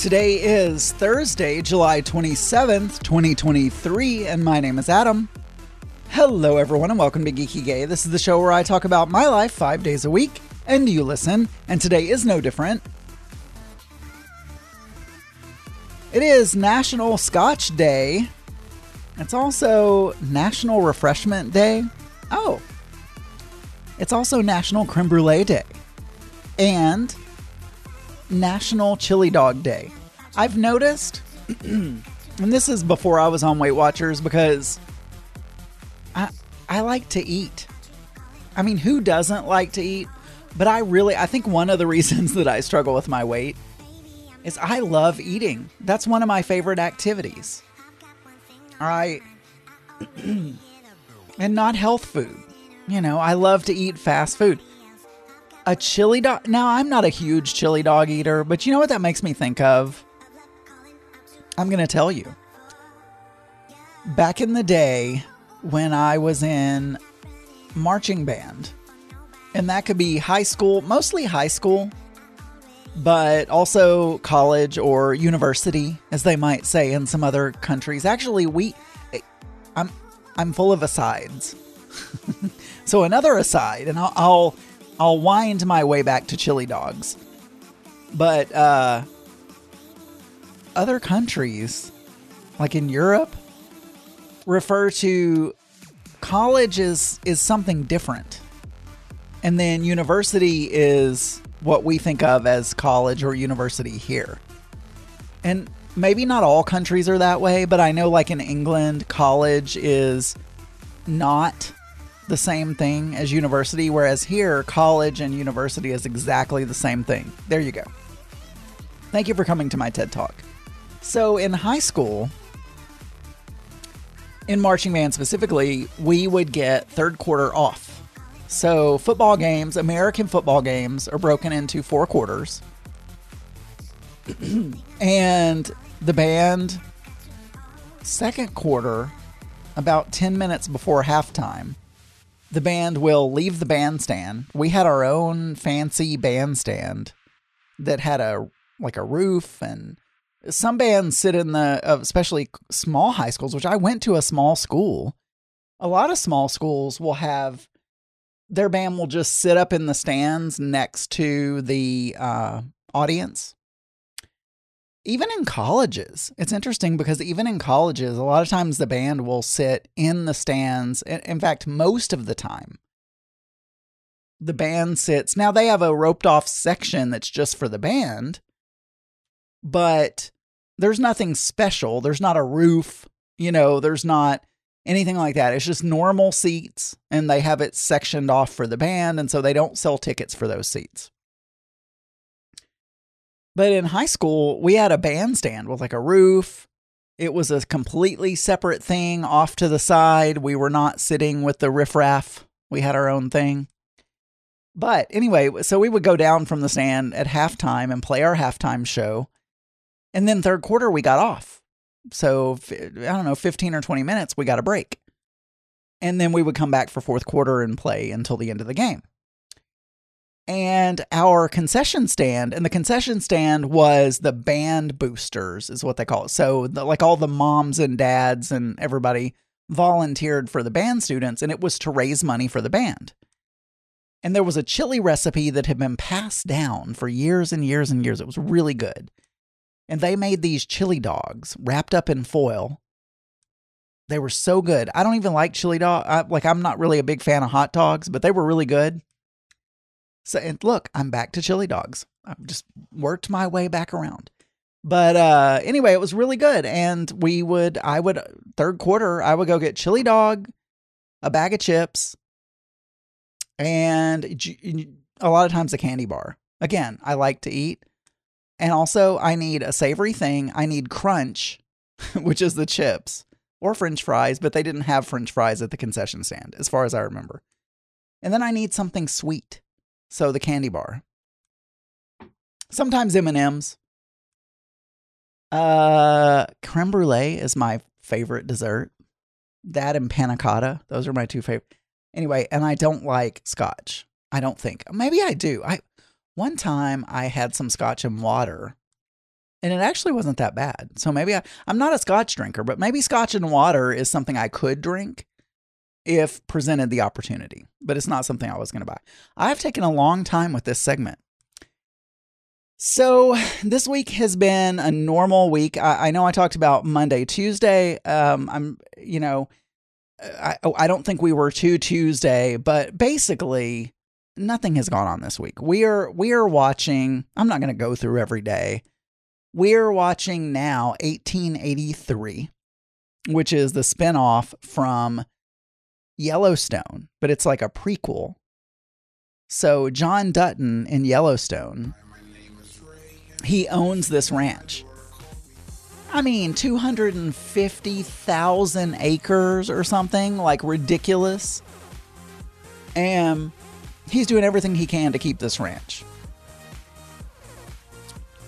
Today is Thursday, July 27th, 2023, and my name is Adam. Hello, everyone, and welcome to Geeky Gay. This is the show where I talk about my life five days a week, and you listen, and today is no different. It is National Scotch Day. It's also National Refreshment Day. Oh, it's also National Creme Brulee Day. And National Chili Dog Day. I've noticed, and this is before I was on Weight Watchers because I I like to eat. I mean, who doesn't like to eat? But I really I think one of the reasons that I struggle with my weight is I love eating. That's one of my favorite activities. I and not health food. You know, I love to eat fast food a chili dog. Now, I'm not a huge chili dog eater, but you know what that makes me think of? I'm going to tell you. Back in the day when I was in marching band, and that could be high school, mostly high school, but also college or university, as they might say in some other countries. Actually, we, I'm, I'm full of asides. so another aside, and I'll, I'll I'll wind my way back to chili dogs. But uh, other countries, like in Europe, refer to college is is something different. And then university is what we think of as college or university here. And maybe not all countries are that way, but I know like in England, college is not the same thing as university, whereas here, college and university is exactly the same thing. There you go. Thank you for coming to my TED Talk. So, in high school, in marching band specifically, we would get third quarter off. So, football games, American football games, are broken into four quarters. and the band, second quarter, about 10 minutes before halftime, the band will leave the bandstand. We had our own fancy bandstand that had a like a roof and some bands sit in the especially small high schools, which I went to a small school. A lot of small schools will have their band will just sit up in the stands next to the uh, audience even in colleges, it's interesting because even in colleges, a lot of times the band will sit in the stands. In fact, most of the time, the band sits. Now they have a roped off section that's just for the band, but there's nothing special. There's not a roof, you know, there's not anything like that. It's just normal seats and they have it sectioned off for the band. And so they don't sell tickets for those seats. But in high school, we had a bandstand with like a roof. It was a completely separate thing off to the side. We were not sitting with the riffraff. We had our own thing. But anyway, so we would go down from the stand at halftime and play our halftime show. And then third quarter, we got off. So I don't know, 15 or 20 minutes, we got a break. And then we would come back for fourth quarter and play until the end of the game and our concession stand. And the concession stand was the band boosters, is what they call it. So, the, like all the moms and dads and everybody volunteered for the band students, and it was to raise money for the band. And there was a chili recipe that had been passed down for years and years and years. It was really good. And they made these chili dogs wrapped up in foil. They were so good. I don't even like chili dog. like I'm not really a big fan of hot dogs, but they were really good. So, and look, I'm back to chili dogs. I've just worked my way back around. But uh, anyway, it was really good. And we would, I would, third quarter, I would go get chili dog, a bag of chips, and a lot of times a candy bar. Again, I like to eat. And also, I need a savory thing. I need crunch, which is the chips, or french fries, but they didn't have french fries at the concession stand, as far as I remember. And then I need something sweet. So the candy bar. Sometimes M&Ms. Uh creme brulee is my favorite dessert. That and panna cotta, those are my two favorite. Anyway, and I don't like scotch. I don't think. Maybe I do. I one time I had some scotch and water and it actually wasn't that bad. So maybe I, I'm not a scotch drinker, but maybe scotch and water is something I could drink if presented the opportunity, but it's not something I was going to buy. I've taken a long time with this segment. So this week has been a normal week. I, I know I talked about Monday, Tuesday. Um, I'm, you know, I, I don't think we were too Tuesday, but basically nothing has gone on this week. We are we are watching. I'm not going to go through every day. We are watching now 1883, which is the spinoff from Yellowstone, but it's like a prequel. So John Dutton in Yellowstone he owns this ranch. I mean, 250,000 acres or something, like ridiculous. And he's doing everything he can to keep this ranch.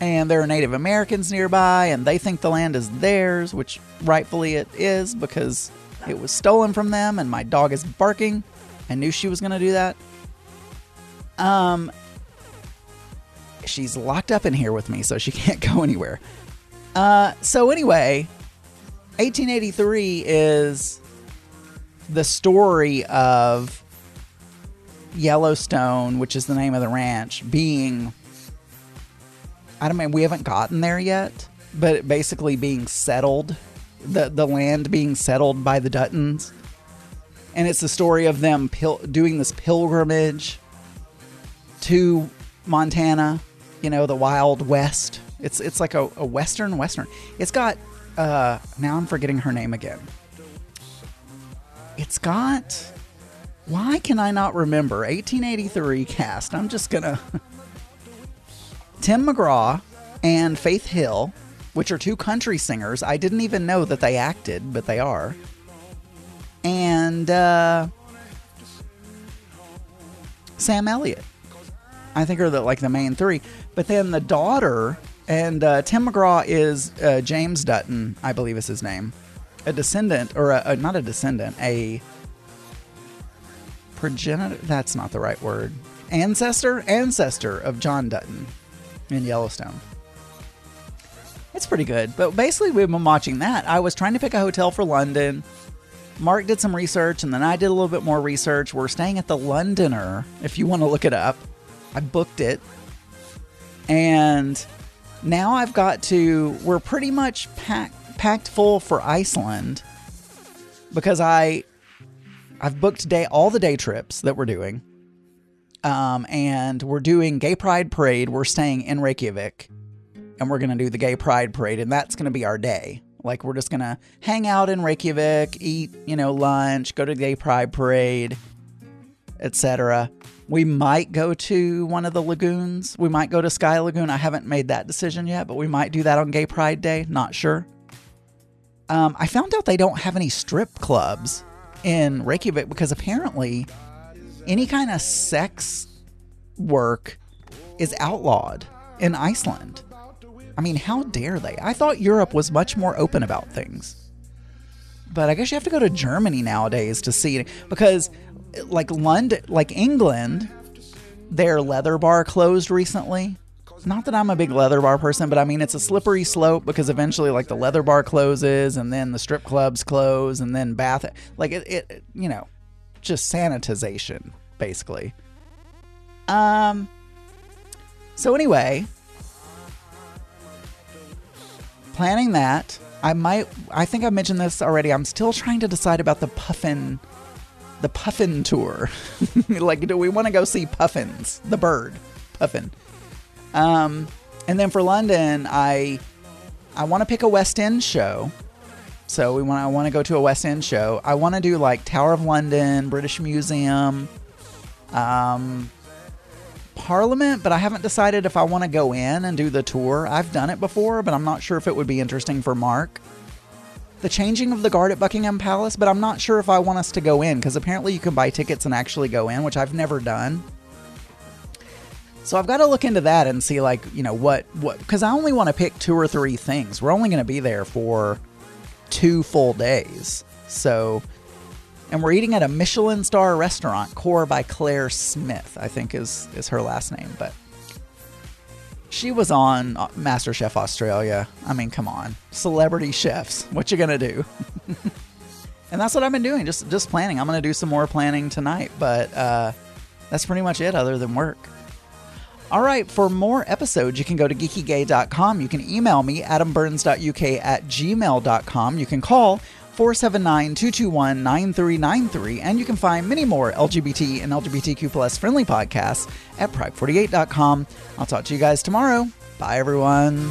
And there are Native Americans nearby, and they think the land is theirs, which rightfully it is because it was stolen from them, and my dog is barking. I knew she was going to do that. Um, she's locked up in here with me, so she can't go anywhere. Uh, so anyway, 1883 is the story of Yellowstone, which is the name of the ranch, being. I don't mean we haven't gotten there yet, but basically being settled, the the land being settled by the Duttons, and it's the story of them pil- doing this pilgrimage to Montana you know, the Wild West. It's it's like a, a western western. It's got uh now I'm forgetting her name again. It's got why can I not remember 1883 cast? I'm just gonna Tim McGraw and Faith Hill, which are two country singers. I didn't even know that they acted, but they are. And uh, Sam Elliott. I think are the like the main three. But then the daughter and uh, Tim McGraw is uh, James Dutton, I believe is his name, a descendant or a, a, not a descendant, a progenitor. That's not the right word. Ancestor, ancestor of John Dutton in Yellowstone. It's pretty good. But basically, we've been watching that. I was trying to pick a hotel for London. Mark did some research, and then I did a little bit more research. We're staying at the Londoner, if you want to look it up. I booked it. And now I've got to, we're pretty much packed packed full for Iceland because I I've booked day all the day trips that we're doing. Um, and we're doing Gay Pride Parade. We're staying in Reykjavik and we're to do the Gay Pride Parade and that's to be our day. Like we're just to hang out in Reykjavik, eat, you know, lunch, go to the Gay Pride Parade, etc. We might go to one of the lagoons. We might go to Sky Lagoon. I haven't made that decision yet, but we might do that on Gay Pride Day. Not sure. Um, I found out they don't have any strip clubs in Reykjavik because apparently any kind of sex work is outlawed in Iceland. I mean, how dare they? I thought Europe was much more open about things. But I guess you have to go to Germany nowadays to see it because like London, like England, their leather bar closed recently. Not that I'm a big leather bar person, but I mean it's a slippery slope because eventually, like the leather bar closes, and then the strip clubs close, and then bath, like it, it you know, just sanitization basically. Um. So anyway, planning that. I might. I think I mentioned this already. I'm still trying to decide about the puffin the Puffin tour. like, do we want to go see Puffins, the bird, Puffin? Um, and then for London, I I want to pick a West End show. So we want I want to go to a West End show. I want to do like Tower of London, British Museum, um, Parliament, but I haven't decided if I want to go in and do the tour. I've done it before, but I'm not sure if it would be interesting for Mark the changing of the guard at Buckingham Palace, but I'm not sure if I want us to go in because apparently you can buy tickets and actually go in, which I've never done. So I've got to look into that and see like, you know, what what cuz I only want to pick two or three things. We're only going to be there for two full days. So and we're eating at a Michelin star restaurant, Core by Clare Smyth, I think is is her last name, but She was on uh, MasterChef Australia. I mean, come on, celebrity chefs. What you gonna do? and that's what I've been doing. Just just planning. I'm gonna do some more planning tonight, but uh, that's pretty much it, other than work. All right, for more episodes, you can go to geekygay.com. You can email me, adamburns.uk at gmail.com. You can call 479 221 9393. And you can find many more LGBT and LGBTQ plus friendly podcasts at pride48.com. I'll talk to you guys tomorrow. Bye, everyone.